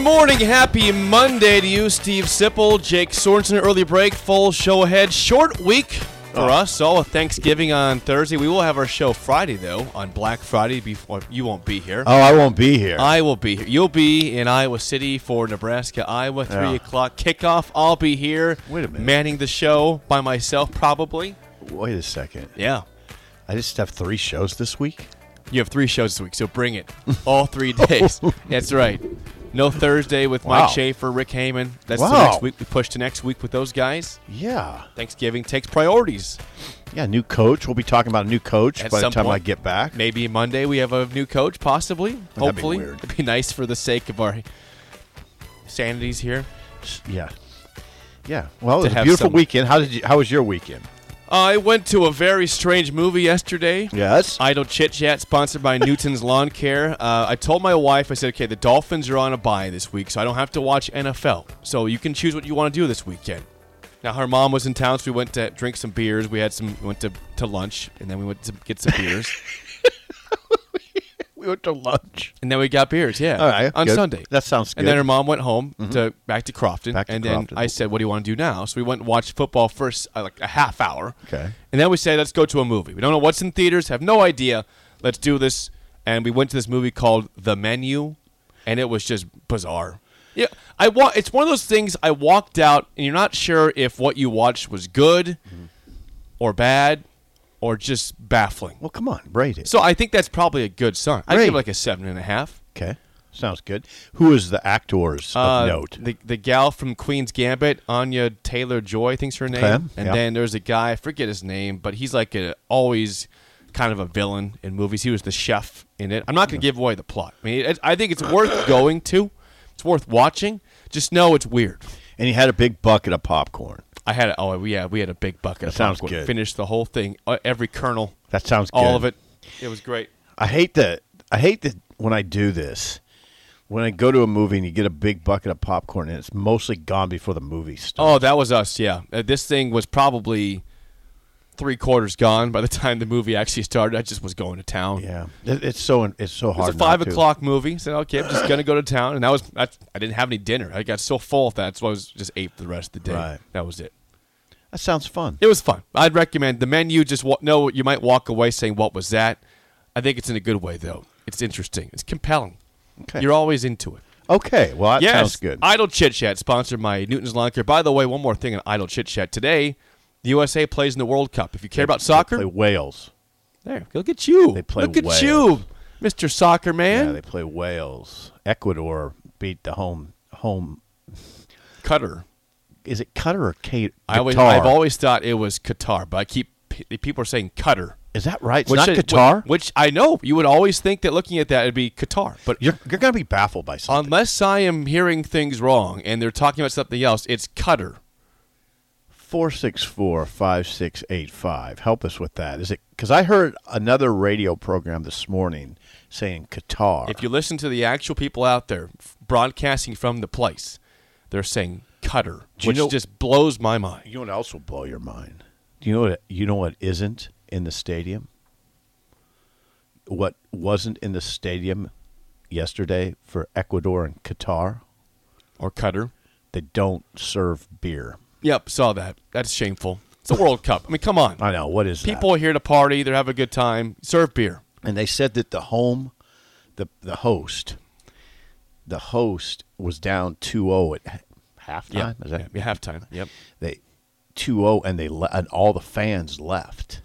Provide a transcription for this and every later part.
Morning, happy Monday to you, Steve Sipple, Jake Sorensen. Early break, full show ahead. Short week for oh. us. So Thanksgiving on Thursday. We will have our show Friday though on Black Friday. Before you won't be here. Oh, I won't be here. I will be here. You'll be in Iowa City for Nebraska, Iowa, three Yeah. o'clock kickoff. I'll be here. Wait a minute. manning the show by myself, probably. Wait a second. Yeah. I just have three shows this week. You have three shows this week, so bring it. All three days. That's right. No Thursday with Wow. Mike Schaefer, Rick Heyman. That's the Wow. next week. We push to next week with those guys. Yeah. Thanksgiving takes priorities. Yeah, new coach. We'll be talking about a new coach At by the time I get back. Maybe Monday we have a new coach, possibly. be Hopefully. weird. It'd be nice for the sake of our sanities here. Yeah. Yeah. Well, it was a beautiful some- weekend. How did you how was your weekend? I went to a very strange movie yesterday. Yes. Idle Chit Chat, sponsored by Newton's Lawn Care. Uh, I told my wife, I said, okay, the Dolphins are on a bye this week, so I don't have to watch NFL. So you can choose what you want to do this weekend. Now, her mom was in town, so we went to drink some beers. We had some, we went to, to lunch, and then we went to get some beers. we went to lunch. and then we got beers, yeah, All right. on good. Sunday. That sounds good. And then her mom went home to back to Crofton, Back to and Crofton. then I said, "What do you want to do now?" So we went and watched football first, uh, like a half hour. Okay. And then we said, "Let's go to a movie." We don't know what's in theaters, have no idea. Let's do this, and we went to this movie called The Menu, and it was just bizarre. Yeah, I wa- It's one of those things. I walked out, and you're not sure if what you watched was good, or bad, or just baffling. well, come on, rate it. So I think that's probably a good sign. I would give it like a seven and a half. okay. Sounds good. Who is the actors of Uh, note? The the gal from Queen's Gambit, Anya Taylor Joy, I think's her name. Okay, And yeah. then there's a guy, I forget his name, but he's like a always kind of a villain in movies. He was the chef in it. I'm not going to give away the plot. I mean, it, I think it's worth going to. It's worth watching. Just know it's weird. and he had a big bucket of popcorn. I had a, oh yeah, we had a big bucket. of sounds popcorn. good. Finished the whole thing, uh, every kernel, That sounds good. all of it. It was great. I hate that. I hate that when I do this. When I go to a movie and you get a big bucket of popcorn and it's mostly gone before the movie starts. Oh, that was us. Yeah, uh, this thing was probably three quarters gone by the time the movie actually started. I just was going to town. yeah, It- it's so it's so hard. was a five not to. o'clock movie. Said, okay, I'm just gonna go to town, and that was that's, I didn't have any dinner. I got so full of that, so I was just ate for the rest of the day. Right. That was it. That sounds fun. It was fun. I'd recommend the menu. Just wa- no, you might walk away saying, "What was that?" I think it's in a good way, though. It's interesting. It's compelling. Okay. You're always into it. Okay, well that yes. sounds good. Idle Chit Chat, sponsored by Newton's Lawn Care. By the way, one more thing on Idle Chit Chat today. The USA plays in the World Cup. If you care about They soccer, play Wales. there, look at you. They play Wales. look at Wales. you, Mr. Soccer Man. Yeah, they play Wales. Ecuador beat the home home. Cutter. Is it Cutter or Kate? I always, I've always thought it was Qatar, but I keep people are saying Cutter. Is that right? It's Which not is- Qatar. Which, I know you would always think that looking at that it'd be Qatar, but you're you're gonna be baffled by something. unless I am hearing things wrong and they're talking about something else, it's Qatar. Four six four five six eight five. Help us with that. Is it because I heard another radio program this morning saying Qatar? If you listen to the actual people out there broadcasting from the place, they're saying Qatar, Do you which know- just blows my mind. You know what else will blow your mind? Do you know what you know what isn't in the stadium? What wasn't in the stadium yesterday for Ecuador and Qatar? Or Qatar. They don't serve beer. Yep, saw that. That's shameful. It's the World Cup. I mean, come on. I know what is that? People are here to party. They're having a good time. Serve beer. and they said that the home, the the host, the host was down 2-0 at halftime. Yeah, Is that yeah, halftime. Yep. they 2-0 and they le- and all the fans left.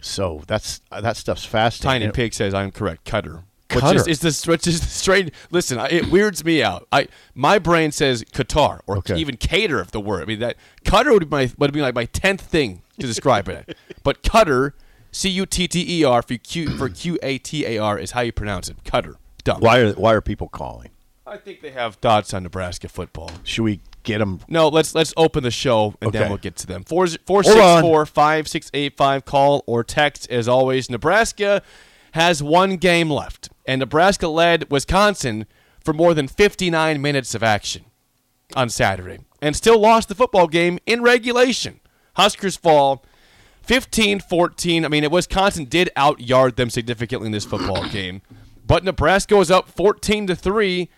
So that's that stuff's fascinating. Tiny And- Pig says I'm correct. Cutter, Which Qatar. is, is the which is strange. Listen, I, it weirds me out. I my brain says Qatar or Okay. even cater if the word. I mean that cutter would be my would be like my tenth thing to describe it. But cutter, C U T T E R for Q for Q A T A R is how you pronounce it. Cutter. Dumb. Why are why are people calling? I think they have thoughts on Nebraska football. Should we get them? No, let's let's open the show and then Okay. we'll get to them. Four four six four five six eight five. Call or text as always. Nebraska has one game left, and Nebraska led Wisconsin for more than fifty nine minutes of action on Saturday, and still lost the football game in regulation. Huskers fall 15-14. I mean, Wisconsin did out yard them significantly in this football game, but Nebraska was up fourteen to three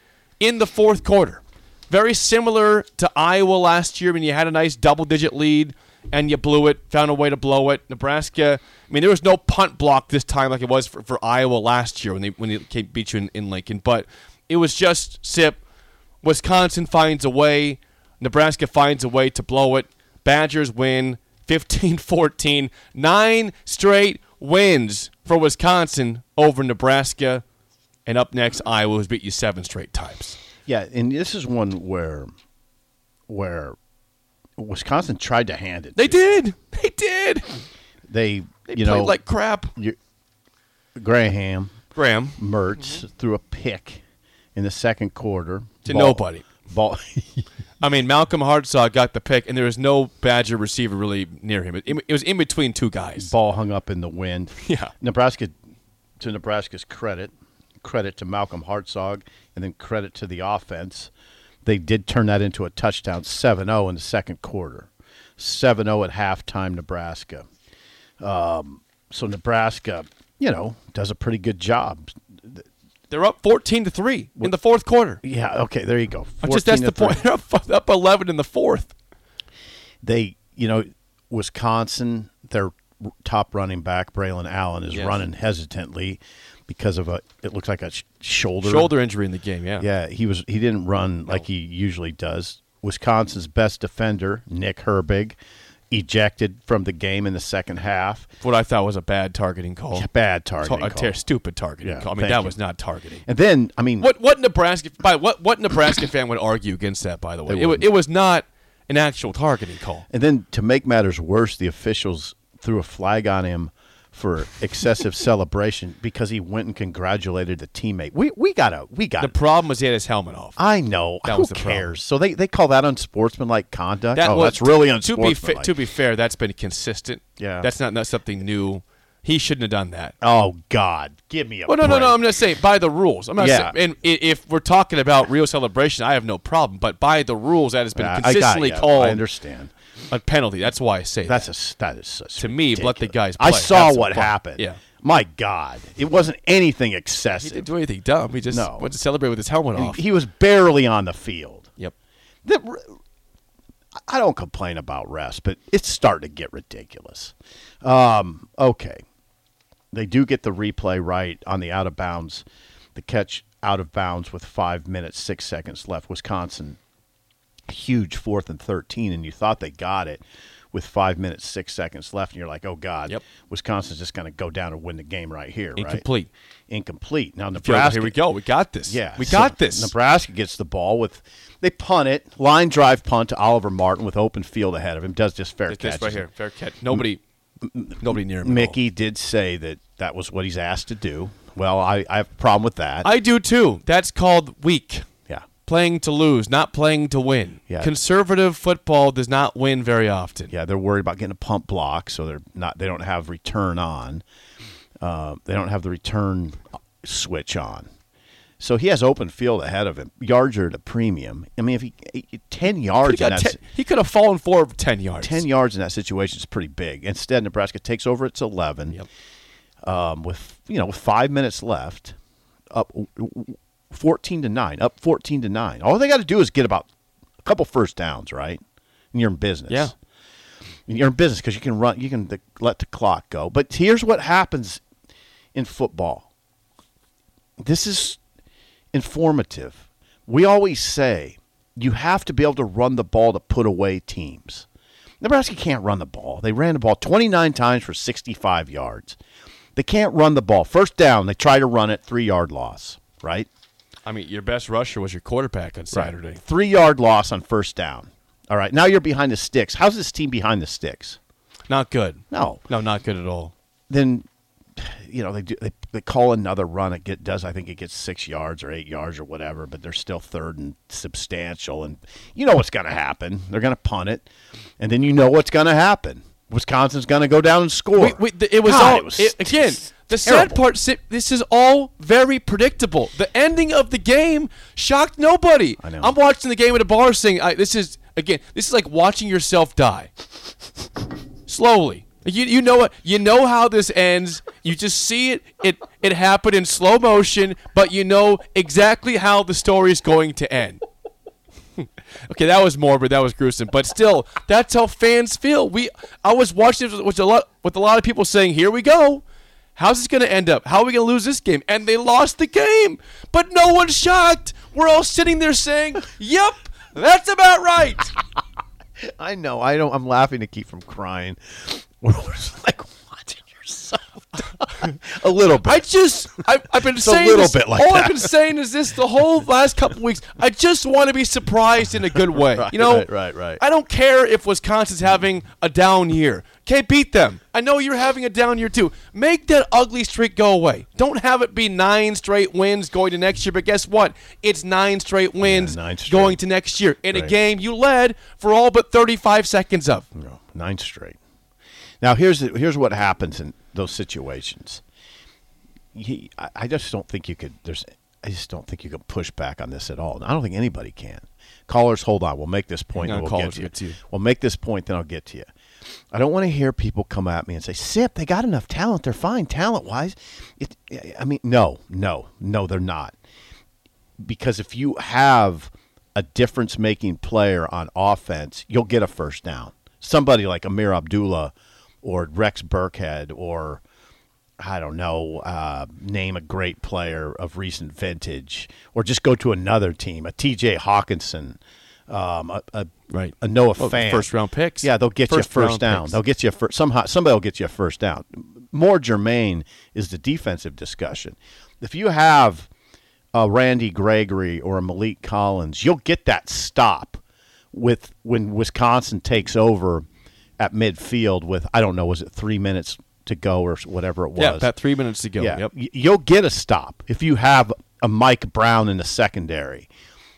in the fourth quarter. Very similar to Iowa last year when you had a nice double digit lead and you blew it, found a way to blow it. Nebraska, I mean, there was no punt block this time like it was for, for Iowa last year when they when they beat you in, in Lincoln, but it was just sip. Wisconsin finds a way. Nebraska finds a way to blow it. Badgers win 15 14. Nine straight wins for Wisconsin over Nebraska. And up next, Iowa has beat you seven straight times. Yeah, and this is one where where Wisconsin tried to hand it. They to did. They did. They, They you played know, like crap. you- Graham Graham Mertz threw a pick in the second quarter Mm-hmm. to Ball- nobody. Ball. I mean, Malcolm Hartzog got the pick, and there was no Badger receiver really near him. It, it was in between two guys. ball hung up in the wind. Yeah. Nebraska, to Nebraska's credit, credit to Malcolm Hartzog, and then credit to the offense. They did turn that into a touchdown 7 0 in the second quarter. 7 0 at halftime, Nebraska. Um, so Nebraska, you know, does a pretty good job. They're up fourteen to three in the fourth quarter. Yeah, okay, there you go. Just that's the point. They're up, up eleven in the fourth. they, you know, Wisconsin, their top running back Braelon Allen is Yes. running hesitantly because of a. It looks like a sh- shoulder. Shoulder injury in the game. Yeah. Yeah, he was. He didn't run like he usually does. Wisconsin's best defender, Nick Herbig, ejected from the game in the second half. What I thought was a bad targeting call. Bad Ta- targeting a call. ter- stupid targeting Yeah, call. I mean, that you. was not targeting. And then, I mean, What what Nebraska by what what Nebraska fan would argue against that? By the way, it, it was not an actual targeting call. And then to make matters worse, the officials threw a flag on him for excessive celebration because he went and congratulated the teammate. We we gotta we got. The problem was he had his helmet off. I know. That Who was the problem. cares? So they, they call that unsportsmanlike conduct. That oh, that's really to be fa- unsportsmanlike. to be fair, that's been consistent. Yeah. that's not, not something new. He shouldn't have done that. oh God, give me a. Well, no, no, no. I'm just saying by the rules. I'm not Yeah. saying, and if we're talking about real celebration, I have no problem. But by the rules, that has been I- I got consistently called I understand. A penalty. That's why I say That's that. a that is such To me, let the ridiculous. guys I saw Have what happened. Yeah. My God, it wasn't anything excessive. He didn't do anything dumb. He just No. went to celebrate with his helmet off. He was barely on the field. yep. The- I don't complain about rest, but it's starting to get ridiculous. Um, okay, they do get the replay right on the out of bounds, the catch out of bounds with five minutes six seconds left. Wisconsin, huge fourth and thirteen, and you thought they got it with five minutes six seconds left, and you're like, oh God, Yep. Wisconsin's just going to go down and win the game right here. right? Incomplete. Incomplete. Now Nebraska. Here we go. We got this. Yeah, we so got this. Nebraska gets the ball with they punt it, line drive punt to Oliver Martin with open field ahead of him. Does just fair catch. right here, fair catch. Nobody, nobody near him. Mickey did say that that was what he's asked to do. Well, I, I have a problem with that. I do too. That's called weak. Playing to lose, not playing to win. Yeah. Conservative football does not win very often. yeah, they're worried about getting a pump block, so they're not. They don't have return on. Uh, they don't have the return switch on. So he has open field ahead of him. Yards are at a premium. I mean, if he ten yards He, in that ten, he could have fallen forward for 10 yards. 10 yards in that situation is pretty big. Instead, Nebraska takes over. It's 11 Yep. um, with you know with five minutes left, up 14 to nine, up 14 to nine. All they got to do is get about a couple first downs, right? And you're in business. Yeah. you're in business because you can run, you can let the clock go. But here's what happens in football. This is informative. We always say you have to be able to run the ball to put away teams. Nebraska can't run the ball. They ran the ball 29 times for 65 yards. They can't run the ball. First down, they try to run it, three yard loss, right? I mean, your best rusher was your quarterback on Saturday. Three yard loss on first down. All right, now you're behind the sticks. How's this team behind the sticks? Not good. No. No, not good at all. Then, you know, they do, they, they call another run. It get, does I think it gets six yards or eight yards or whatever, but they're still third and substantial. And you know what's going to happen? They're going to punt it, and then you know what's going to happen. Wisconsin's going to go down and score. Wait, wait, it was God, all it was it- again. The terrible. sad part, si- this is all very predictable. The ending of the game shocked nobody. I know. I'm watching the game at a bar, saying, I, "This is again. This is like watching yourself die slowly." You, you know what you know how this ends. You just see it it it happen in slow motion, but you know exactly how the story is going to end. Okay, that was morbid. That was gruesome. But still, that's how fans feel. We, I was watching this with a lot, with a lot of people saying, "Here we go. How's this going to end up? How are we going to lose this game?" And they lost the game. But no one's shocked. We're all sitting there saying, "Yep, that's about right." I know. I don't. I'm laughing to keep from crying. We're like watching yourself a little bit. I just, I, I've been a saying little this, bit like all that. I've been saying is this the whole last couple weeks. I just want to be surprised in a good way. Right, you know, right, right, right. I don't care if Wisconsin's having a down year. Okay, beat them. I know you're having a down year too. Make that ugly streak go away. Don't have it be nine straight wins going to next year. But guess what? It's nine straight wins nine straight. going to next year in a game you led for all but 35 seconds of. No, nine straight. Now here's the, here's what happens in those situations. He, I, I just don't think you could. There's, I just don't think you can push back on this at all. I don't think anybody can. Callers, hold on. We'll make this point. Hang and we'll callers, get to you. We'll make this point, then I'll get to you. I don't want to hear people come at me and say, "Sip, they got enough talent. They're fine talent wise." It, I mean, no, no, no, they're not. Because if you have a difference making player on offense, you'll get a first down. Somebody like Ameer Abdullah or Rex Burkhead or I don't know, uh, name a great player of recent vintage, or just go to another team, a T.J. Hockenson, um, a, a, Right. a Noah Well, Fant. first round picks. Yeah, they'll get First you a first down. picks. They'll get you a first. Somehow, somebody will get you a first down. More germane is the defensive discussion. If you have a Randy Gregory or a Maliek Collins, you'll get that stop with when Wisconsin takes over at midfield with I don't know, was it three minutes to go or whatever it was? Yeah, about three minutes to go. Yeah, Yep. you'll get a stop if you have a Mike Brown in the secondary.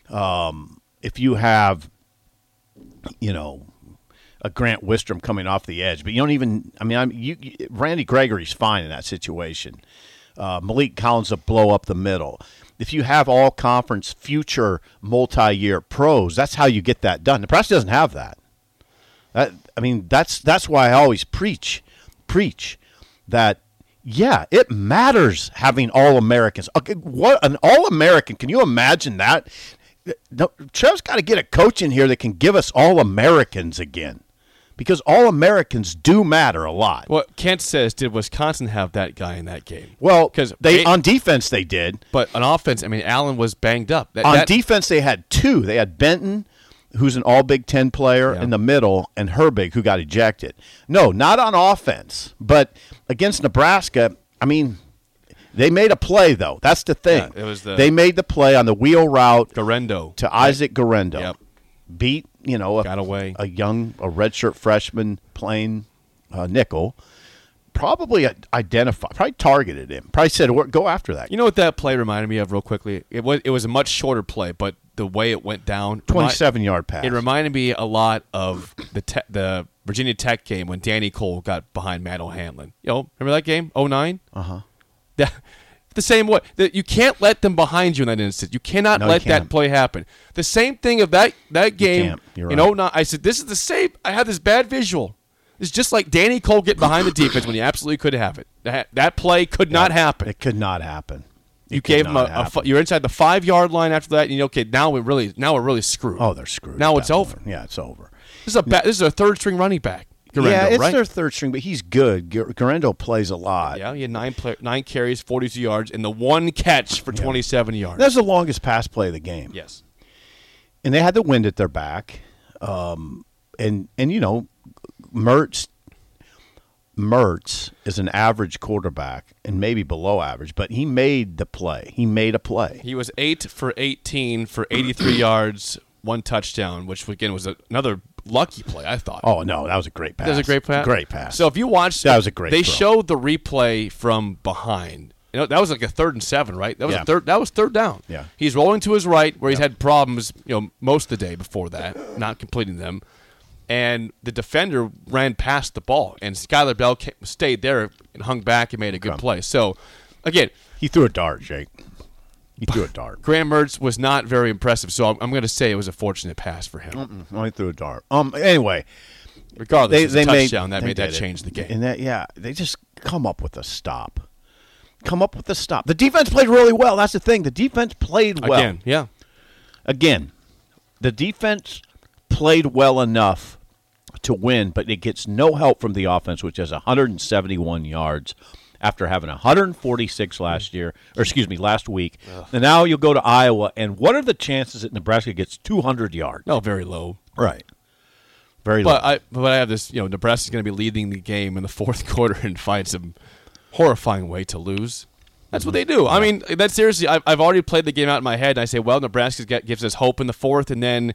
Um, if you have, you know, a Grant Wistrom coming off the edge, but you don't even. I mean, I'm, you, Randy Gregory's fine in that situation. Uh, Maliek Collins will blow up the middle. If you have all conference future multi-year pros, that's how you get that done. Nebraska doesn't have that. That I mean, that's that's why I always preach, preach that yeah, it matters having all Americans. Okay, what an all American? Can you imagine that? No, Trev's got to get a coach in here that can give us all Americans again, because all Americans do matter a lot. What Kent says, did Wisconsin have that guy in that game? Well, 'Cause they they- on defense they did. But on offense, I mean, Allen was banged up. That, On that- defense, they had two. They had Benton, who's an All Big Ten player Yeah. in the middle, and Herbig, who got ejected. No, not on offense, but against Nebraska. I mean, they made a play though. That's the thing. Yeah, it was the- they made the play on the wheel route Guerendo. to Isaac Guerendo. Yep. Beat you know a, Got away. a young a redshirt freshman playing uh, nickel. Probably identified, probably targeted him. Probably said, "Go after that." You know what that play reminded me of, real quickly? It was it was a much shorter play, but the way it went down, remi- Twenty-seven yard pass. It reminded me a lot of the te- the Virginia Tech game when Danny Coale got behind Matt O'Hanlon. You know, remember that game? 09? Uh huh. That, the same way that you can't let them behind you in that instance. You cannot No, you let that play happen. The same thing of that that game. You're in right. 09. I said this is the same. I had this bad visual. It's just like Danny Coale getting behind the defense when he absolutely could have it. That that play could not happen. It could not happen. It You gave him a, a you're inside the five yard line after that, and you know, okay, now we really now we're really screwed. Oh, they're screwed. Now it's over. point. Yeah, it's over. This is a ba- this is a third string running back. Guerendo, yeah, it's right? their third string, but he's good. Gar- Guerendo plays a lot. yeah, he had nine play- nine carries, forty two yards, and the one catch for twenty seven yards. That's the longest pass play of the game. yes. and they had the wind at their back. Um, and and you know, Mertz. Mertz is an average quarterback and maybe below average, but he made the play. He made a play. He was eight for 18 for 83 yards, one touchdown, which again was a, another lucky play. I thought. Oh no, that was a great pass. That was a great pass. Great pass. So if you watch, That was a great They throw. showed the replay from behind. You know, that was like a third and seven, right? That was Yeah. a third. That was third down. Yeah. He's rolling to his right, where he's had problems. You know, most of the day before that, not completing them, and the defender ran past the ball, and Skyler Bell ca stayed there and hung back and made a good play. So, again, he threw a dart, Jake. He threw a dart. Graham Mertz was not very impressive. So I'm, I'm going to say it was a fortunate pass for him. Only threw a dart. Um. Anyway, Regardless, they they made touchdown that they made that change the game. And that yeah, they just come up with a stop. Come up with a stop. The defense played really well. That's the thing. The defense played well. Again, yeah. Again, the defense played well enough to win, but it gets no help from the offense, which has 171 yards after having 146 last year, or excuse me, last week. And now you'll go to Iowa, and what are the chances that Nebraska gets 200 yards? No, very low. Right. Very low. But I but I have this. You know, Nebraska's going to be leading the game in the fourth quarter and find some horrifying way to lose. That's what they do. I mean, that seriously. I've, I've already played the game out in my head, and I say, well, Nebraska gives us hope in the fourth, and then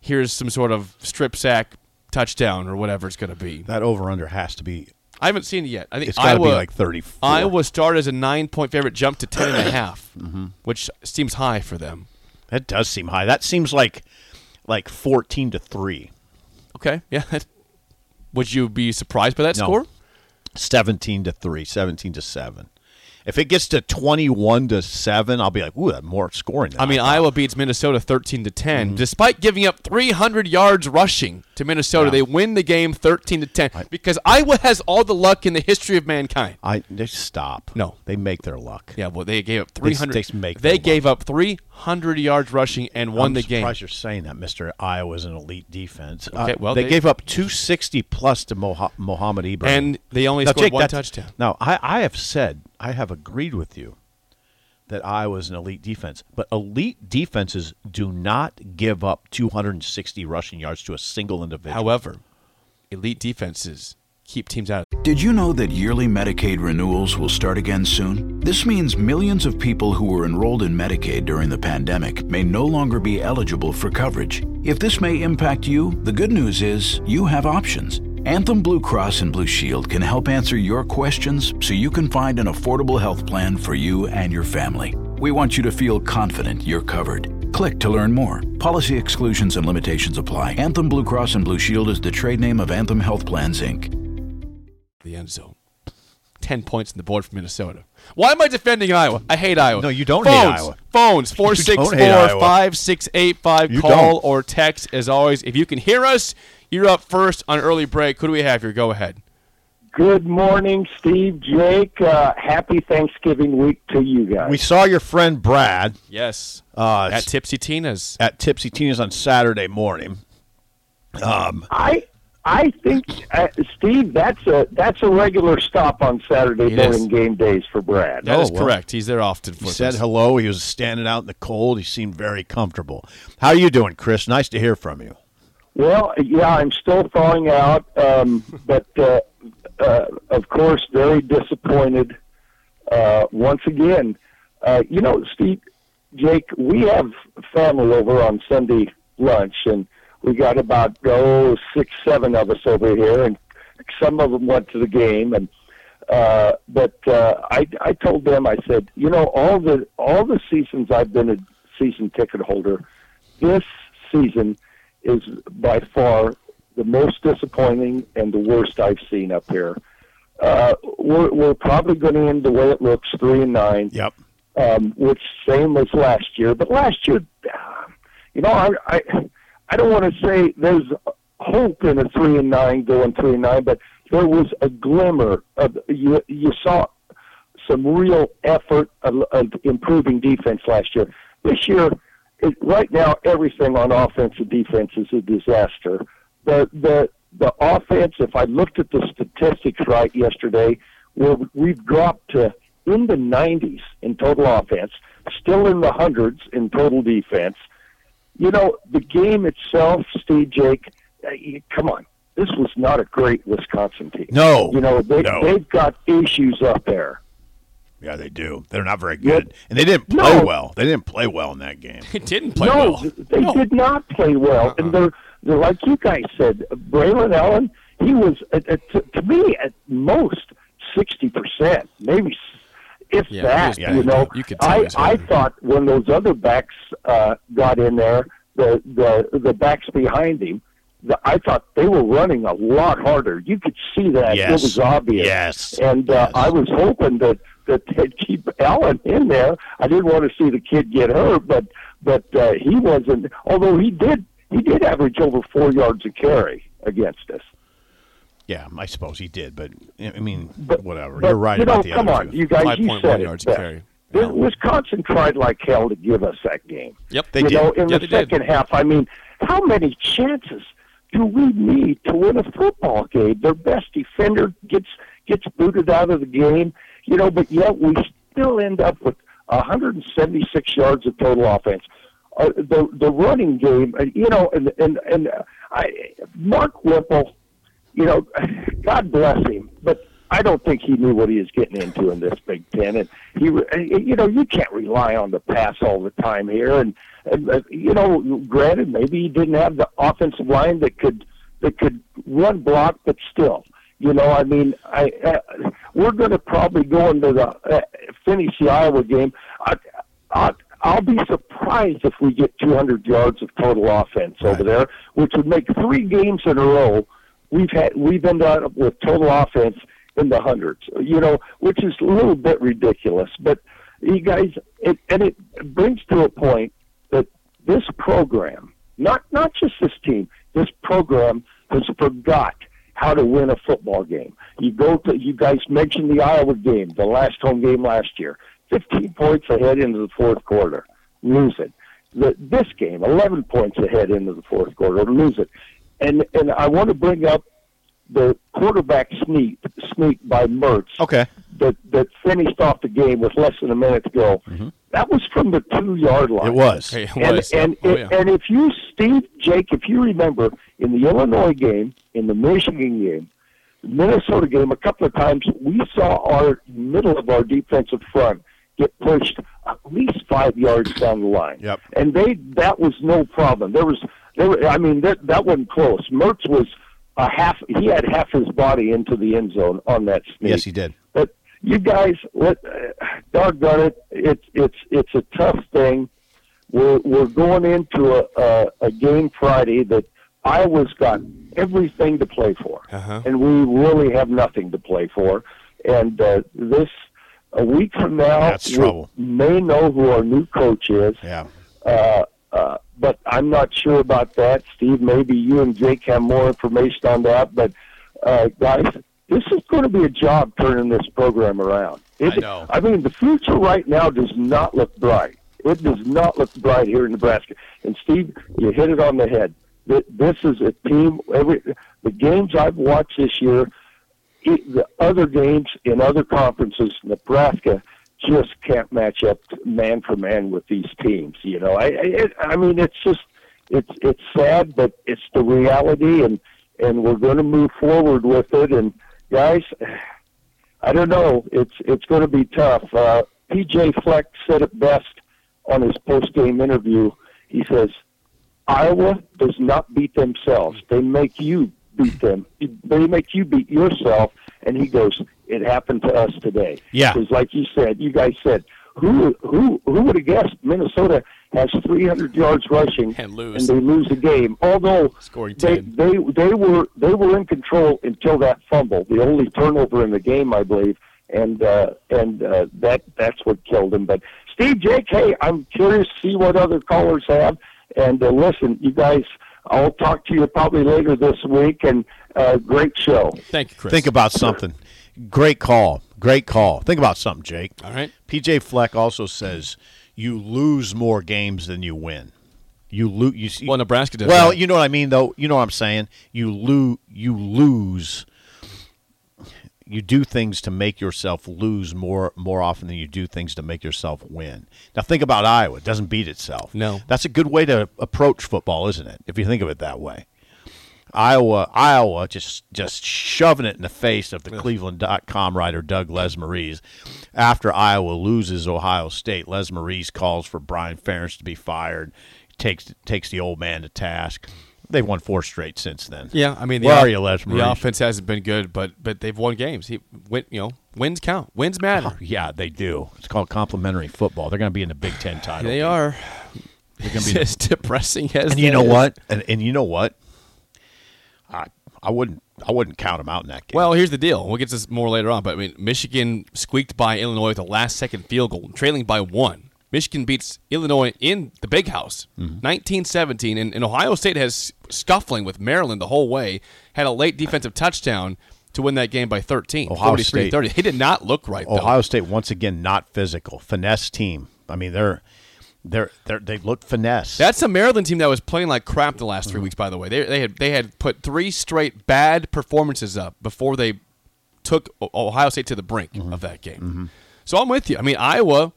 here's some sort of strip sack touchdown or whatever it's going to be. that over under has to be. I haven't seen it yet. I think It's got to Iowa, be like 34. Iowa started as a nine point favorite, jumped to ten and a half, Mm-hmm. which seems high for them. That does seem high. That seems like like 14 to 3. Okay, yeah. Would you be surprised by that No. score? 17 to 3, 17 to 7. If it gets to 21 to 7, I'll be like, "Ooh, that's more scoring." Than. I mean, thought." Iowa beats Minnesota 13 to 10, despite giving up 300 yards rushing to Minnesota. Mm-hmm. Yeah. They win the game 13 to 10 because Iowa has all the luck in the history of mankind. I they stop. No. They make their luck. Yeah, well, they gave up 300. they make they their gave up 300 yards rushing and won I'm the game. surprised you're saying that, Mister. Iowa's an elite defense. Okay, Uh, well, they, they- gave up 260 plus to Moha- Mohamed Ibrahim, And they only Now, scored Jake, one touchdown. Now, I, I have said, I have agreed with you that Iowa's an elite defense, but elite defenses do not give up 260 rushing yards to a single individual. However, elite defenses keep teams out. Did you know that yearly Medicaid renewals will start again soon? This means millions of people who were enrolled in Medicaid during the pandemic may no longer be eligible for coverage. If this may impact you, the good news is you have options. Anthem Blue Cross and Blue Shield can help answer your questions so you can find an affordable health plan for you and your family. We want you to feel confident you're covered. Click to learn more. Policy exclusions and limitations apply. Anthem Blue Cross and Blue Shield is the trade name of Anthem Health Plans, Inc. the end zone. 10 points on the board for Minnesota. Why am I defending Iowa? I hate Iowa. No, you don't Phones, hate Iowa. Phones, don't 464 5685. Call don't. or text as always. If you can hear us, you're up first on early break. Who do we have here? Go ahead. Good morning, Steve, Jake. Uh, happy Thanksgiving week to you guys. We saw your friend Brad Yes. uh, At Tipsy Tina's. at Tipsy Tina's on Saturday morning. I I think uh, Steve, that's a that's a regular stop on Saturday morning is. game days for Brad. That is Oh, well. correct. He's there often for He said hello. He was standing out in the cold. He seemed very comfortable. How are you doing, Chris? Nice to hear from you. Well, yeah, I'm still thawing out, um, but uh, uh, of course, very disappointed uh, once again. Uh, you know, Steve, Jake, we have family over on Sunday lunch, and we got about oh six, seven of us over here, and some of them went to the game, and uh, but uh, I I told them I said, you know, all the all the seasons I've been a season ticket holder, this season is by far the most disappointing and the worst I've seen up here. Uh, we're, we're probably going to end the way it looks, three and nine Yep. um, which same as last year. But last year, you know, I I, I don't want to say there's hope in a three and nine going three and nine, but there was a glimmer of you. You saw some real effort of, of improving defense last year. This year, it, right now, everything on offense and defense is a disaster. The the the offense. If I looked at the statistics right yesterday, where we've dropped to in the 90s in total offense, still in the hundreds in total defense. You know, the game itself, Steve Jake, uh, come on. this was not a great Wisconsin team. No, You know, they, no. they've got issues up there. Yeah, they do. They're not very Yeah. good, and they didn't play No. well. They didn't play well in that game. It didn't play no, well. th- they No. did not play well, and they're, they're like you guys said. Braelon Allen, he was at, at, to, to me at most sixty percent, maybe if Yeah, that. was you bad. know, You could tell I I thought when those other backs uh, got in there, the the the backs behind him. The, I thought they were running a lot harder. You could see that. Yes. It was obvious. Yes. And uh, Yes. I was hoping that that they'd keep Allen in there. I didn't want to see the kid get hurt, but but uh, he wasn't. Although he did he did average over four yards a carry against us. Yeah, I suppose he did, but I mean, But whatever. but, You're right you know, about the come other on, two. you guys. You 5.1 said it yards a carry. The- Yeah. Wisconsin tried like hell to give us that game. Yep. They you did. know, in Yeah, the they did. second half, I mean, how many chances do we need to win a football game? Their best defender gets gets booted out of the game, you know, but yet we still end up with 176 yards of total offense. Uh, the the running game, uh, you know, and and and uh, I, Mark Whipple, you know, God bless him, but I don't think he knew what he was getting into in this Big Ten. And he, you know, you can't rely on the pass all the time here. And, and uh, you know, granted, maybe he didn't have the offensive line that could that could run block, but still, you know, I mean, I uh, we're going to probably go into the uh, finish the Iowa game. I, I, I'll be surprised if we get 200 yards of total offense over there, which would make three games in a row we've had we've ended up with total offense in the hundreds. You know, which is a little bit ridiculous. But you guys, it, and it brings to a point that this program, not not just this team, this program has forgot how to win a football game. You go to you guys mentioned the Iowa game, the last home game last year. 15 points ahead into the fourth quarter, lose it. The, this game, 11 points ahead into the fourth quarter, lose it. And and I want to bring up the quarterback sneak sneak by Mertz Okay. that that finished off the game with less than a minute to go. Mm-hmm. That was from the two yard line. It was. Hey, it And was. and, oh, yeah. and if you Steve Jake, if you remember in the Illinois game, in the Michigan game, Minnesota game, a couple of times we saw our middle of our defensive front get pushed at least five yards down the line. Yep. And they that was no problem. There was there were, I mean that that wasn't close. Mertz was a half he had half his body into the end zone on that sneak. Yes, he did. But you guys, let, uh, doggone it, it's it's it's a tough thing. We're we're going into a, a a game Friday that Iowa's got everything to play for, Uh-huh. and we really have nothing to play for. And uh, this a week from now, That's we trouble. may know who our new coach is. Yeah. Uh, uh, but I'm not sure about that. Steve, maybe you and Jake have more information on that. But uh, guys, this is going to be a job turning this program around. It, I know. I mean, the future right now does not look bright. It does not look bright here in Nebraska. And Steve, you hit it on the head. This is a team. Every the games I've watched this year, the other games in other conferences, Nebraska just can't match up man for man with these teams. You know, I, I, it, I mean, it's just it's it's sad, but it's the reality, and and we're going to move forward with it. And guys, I don't know, it's it's going to be tough. Uh, PJ Fleck said it best on his post game interview. He says, Iowa does not beat themselves. They make you beat them. They make you beat yourself. And he goes, it happened to us today. Yeah. Because like you said, you guys said, who who who would have guessed Minnesota has 300 yards rushing And lose. they lose the game? Although Scoring they 10. they they were they were in control until that fumble, the only turnover in the game, I believe, and uh, and uh, that that's what killed them. But Steve, Jake, hey, I'm curious to see what other callers have. And uh, listen, you guys, I'll talk to you probably later this week. And uh, great show. Thank you, Chris. Think about something. Great call. Great call. Think about something, Jake. All right. PJ Fleck also says you lose more games than you win. You lose. You see, Well, Nebraska does Well, that. you know what I mean, though. You know what I'm saying. You lose. You lose. You do things to make yourself lose more more often than you do things to make yourself win. Now think about Iowa. It doesn't beat itself. No. That's a good way to approach football, isn't it? If you think of it that way. Iowa, Iowa, just just shoving it in the face of the Cleveland.com writer Doug Lesmerises. After Iowa loses Ohio State, Lesmerises calls for Brian Ferentz to be fired. Takes takes the old man to task. They've won four straight since then. Yeah, I mean, the where off- are you, Lesmerises? The offense hasn't been good, but but they've won games. He win, you know, wins count. Wins matter. Yeah, they do. It's called complementary football. They're going to be in the Big Ten title. They game. are. They're going to be. as depressing as and you know is. what? And, and you know what? I wouldn't I wouldn't count them out in that game. Well, here's the deal. We'll get to this more later on, but I mean, Michigan squeaked by Illinois with a last second field goal, trailing by one. Michigan beats Illinois in the big house, Mm-hmm. 1917, and, and Ohio State has scuffling with Maryland the whole way, had a late defensive touchdown to win that game by 13, Ohio State- 30. He did not look right, though. Ohio State once again not physical, finesse team. I mean they're they're they are they look finesse. That's a Maryland team that was playing like crap the last 3 Mm-hmm. weeks. By the way, they, they had they had put three straight bad performances up before they took Ohio State to the brink Mm-hmm. of that game. So I'm with you. I mean, Iowa,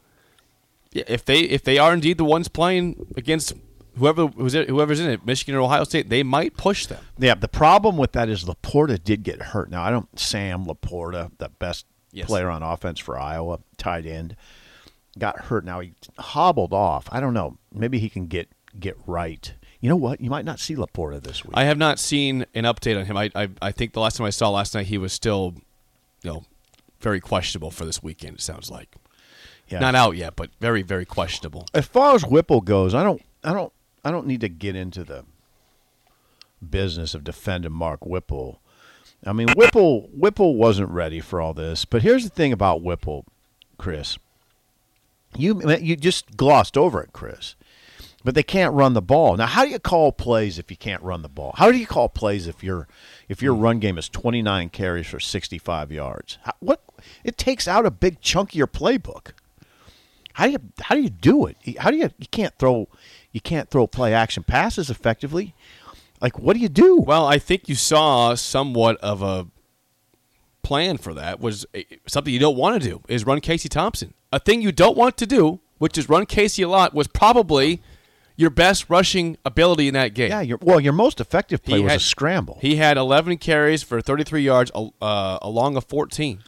if they if they are indeed the ones playing against whoever who's it, whoever's in it, Michigan or Ohio State, they might push them. yeah, the problem with that is LaPorta did get hurt. Now I don't Sam LaPorta, the best Yes. player on offense for Iowa, tight end, got hurt. Now he hobbled off. I don't know. Maybe he can get get right. You know what? You might not see LaPorta this week. I have not seen an update on him. I, I I think the last time I saw last night, he was still, you know, very questionable for this weekend. It sounds like yeah. not out yet, but very very questionable. as far as Whipple goes, I don't, I don't, I don't need to get into the business of defending Mark Whipple. I mean, Whipple, Whipple wasn't ready for all this. But here's the thing about Whipple, Chris. You you just glossed over it, Chris. But they can't run the ball. Now, how do you call plays if you can't run the ball? How do you call plays if your if your hmm. run game is 29 carries for 65 yards? How, what it takes out a big chunk of your playbook. How do you how do you do it? How do you you can't throw you can't throw play action passes effectively? Like what do you do? Well, I think you saw somewhat of a plan for that was eh, something you don't want to do is run Casey Thompson. A thing you don't want to do, which is run Casey a lot, was probably your best rushing ability in that game. yeah, your well your most effective play He was had- a scramble. He had 11 carries for 33 yards uh, along a 14.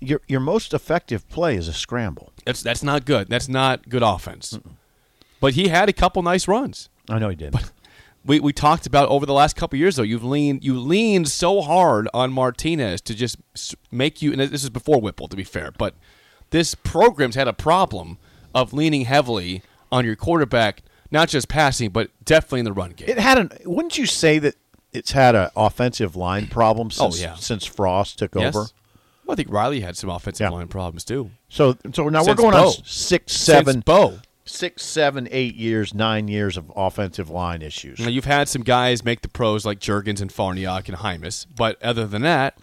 your your most effective play is a scramble. That's that's not good. That's not good offense. But he had a couple nice runs. I know he did. We, we talked about over the last couple years though. You've leaned you leaned so hard on Martinez to just make you. And this is before Whipple, to be fair, but this program's had a problem of leaning heavily on your quarterback, not just passing, but definitely in the run game. It had an. Wouldn't you say that it's had an offensive line problem Oh, since yeah. since Frost took yes. over? Well, I think Riley had some offensive Yeah. line problems too. So so now Since we're going Bo. on six, seven, Bo. Six, seven, eight years, nine years of offensive line issues. Now, you've had some guys make the pros like Jurgens and Farniok and Jaimes, but other than that,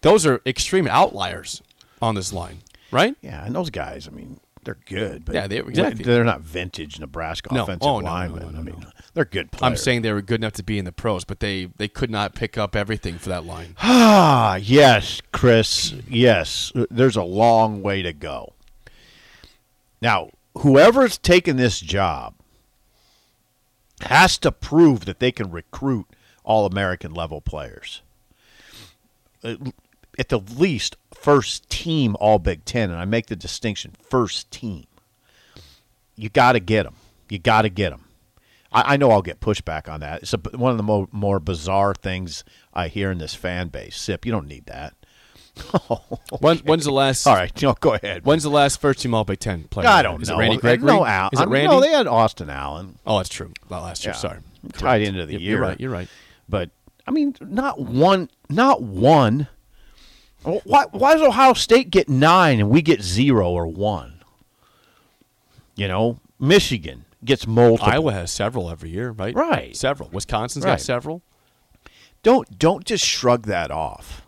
those are extreme outliers on this line, right? Yeah, and those guys, I mean, they're good, but Yeah, they- exactly. they're not vintage Nebraska No. offensive Oh, no, no, linemen. no, no, I mean, they're good players. I'm saying they were good enough to be in the pros, but they they could not pick up everything for that line. Ah, yes, Chris. Yes, there's a long way to go. Now, whoever's taken this job has to prove that they can recruit all American level players. At the least, first team All Big Ten, and I make the distinction first team. You got to get them. You got to get them. I, I know I'll get pushback on that. It's a, one of the mo- more bizarre things I hear in this fan base. Sip, you don't need that. When, When's the last? All right, know, go ahead. When's the last first team All Big Ten player? I don't Is know. it Randy Gregory? No, Al. Is it Randy? no, they had Austin Allen. oh, that's true. Not last year. Yeah. Sorry. Tied into the You're- year. You're right. You're right. But I mean, not one. Not one. Why? Why does Ohio State get nine and we get zero or one? You know, Michigan gets multiple. Iowa has several every year, right? Right. Several. Wisconsin's Right. got several. Don't don't just shrug that off.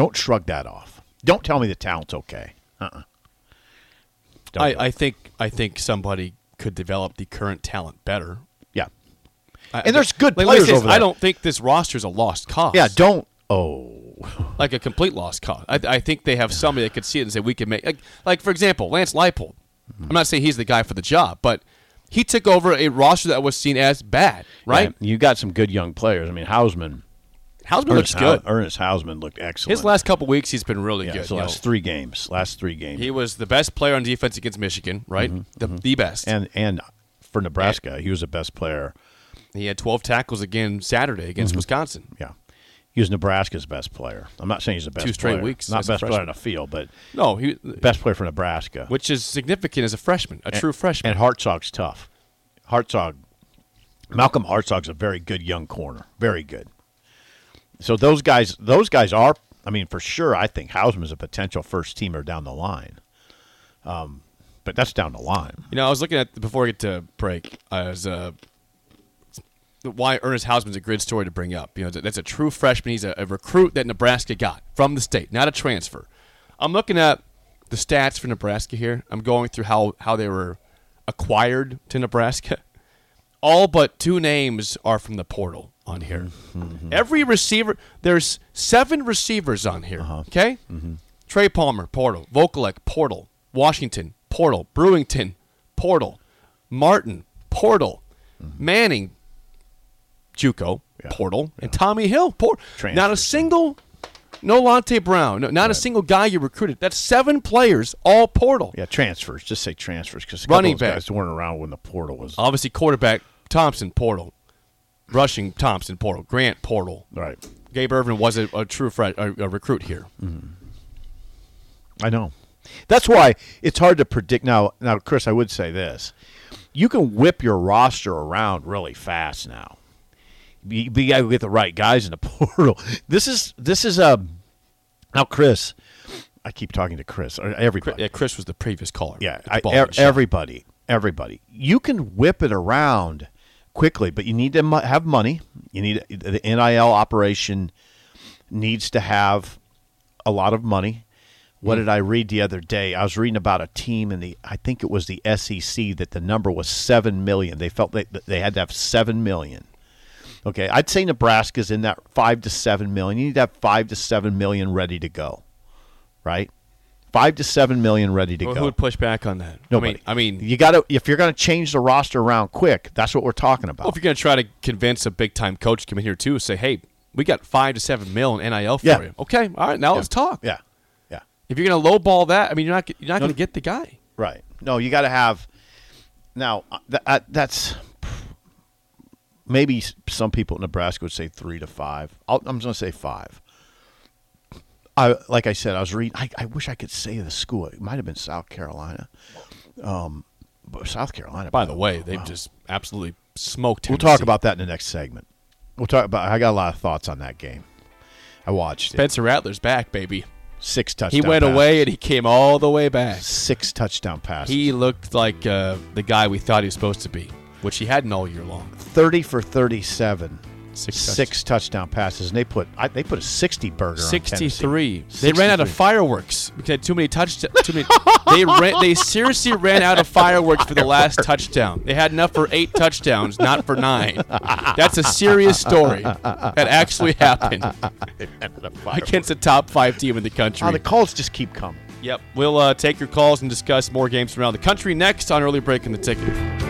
Don't shrug that off. Don't tell me the talent's okay. Uh-uh. I. I think I think somebody could develop the current talent better. yeah. I- And there's good like, players listen, over there. I don't think this roster's a lost cause. Yeah. Don't. Oh. like a complete lost cause. I, I think they have somebody that could see it and say we can make like, like for example, Lance Leipold. Mm-hmm. I'm not saying he's the guy for the job, but he took over a roster that was seen as bad, right? Yeah, you got some good young players. I mean, Hausmann Hausmann looks good. Hau- Ernest Hausmann looked excellent. His last couple weeks, he's been really yeah, good. his you know. last three games, last three games, He was the best player on defense against Michigan, right? the, the best. Mm-hmm, and and for Nebraska, he was the best player. he had 12 tackles again Saturday Mm-hmm. against Wisconsin. Yeah, he was Nebraska's best player. I'm not saying he's the best Two straight player. weeks not as a best player freshman. on the field, but No, he best player for Nebraska. which is significant as a freshman, a true freshman. And Hartzog's tough. Hartzog, Malcolm Hartzog's a very good young corner, very good. So those guys, those guys are. I mean, for sure, I think Hausmann's a potential first teamer down the line. Um, but that's down the line. You know, I was looking at before I get to break. I was uh, why Ernest Hausmann's a great story to bring up. You know, that's a true freshman. He's a, a recruit that Nebraska got from the state, not a transfer. I'm looking at the stats for Nebraska here. I'm going through how how they were acquired to Nebraska. All but two names are from the portal on here. Mm-hmm. Every receiver, there's seven receivers on here. Uh-huh. Okay, mm-hmm. Trey Palmer, portal. Vokolek, portal. Washington, portal. Brewington, portal. Martin, portal. Mm-hmm. Manning, JUCO, Yeah. portal. And Tommy Hill, portal. Not a single, no Lante Brown, no, not a single guy you recruited. That's seven players, all portal. Yeah, transfers. Just say transfers because Running of those back. guys weren't around when the portal was. Obviously, quarterback Thompson, portal. Rushing Thompson, portal. Grant, portal. Right. Gabe Ervin was a, a true fre- a, a recruit here. Mm-hmm. I know. That's why it's hard to predict. Now, now, Chris, I would say this: you can whip your roster around really fast now. You, you got to get the right guys in the portal. This is this is a now, Chris. I keep talking to Chris. Everybody, Yeah, Chris was the previous caller. yeah, I, e- shot. everybody, everybody. You can whip it around quickly, but you need to have money. You need the NIL operation needs to have a lot of money. What Hmm. did I read the other day? I was reading about a team in the I think it was the SEC that the number was 7 million. They felt they they had to have 7 million. Okay, I'd say Nebraska's in that 5 to 7 million. You need to have 5 to 7 million ready to go. Right? 5 to 7 million ready to Well, go. who would push back on that? Nobody. I mean, I mean you got to if you're going to change the roster around quick. That's what we're talking about. well, if you're going to try to convince a big time coach to come in here too, say, hey, we got five to seven mil in NIL for Yeah. you. Okay, all right, now let's talk. yeah, yeah, If you're going to lowball that, I mean, you're not you're not No. going to get the guy. right. No, you got to have. Now uh, th- uh, that's maybe some people in Nebraska would say three to five. I'll, I'm going to say five. I like I said, I was reading. I, I wish I could say the school. It might have been South Carolina. Um, but South Carolina. By the way, they've just absolutely smoked. We'll talk about that in the next segment. We'll talk about. I got a lot of thoughts on that game. I watched it. Spencer Rattler's back, baby. Six He touchdowns. went away and he came all the way back. Six touchdown passes. He looked like uh, the guy we thought he was supposed to be, which he hadn't all year long. 30 for 37. Six Six, touchdown passes, and they put I, they put a 60 burger on Tennessee. 63. They ran out of fireworks because they had too many touchdowns. Too many. they ran, They seriously ran out of fireworks for the last touchdown. They had enough for eight touchdowns, not for nine. That's a serious story that actually happened against the top five team in the country. Oh, the calls just keep coming. Yep. We'll uh, take your calls and discuss more games from around the country next on Early Break in the Ticket.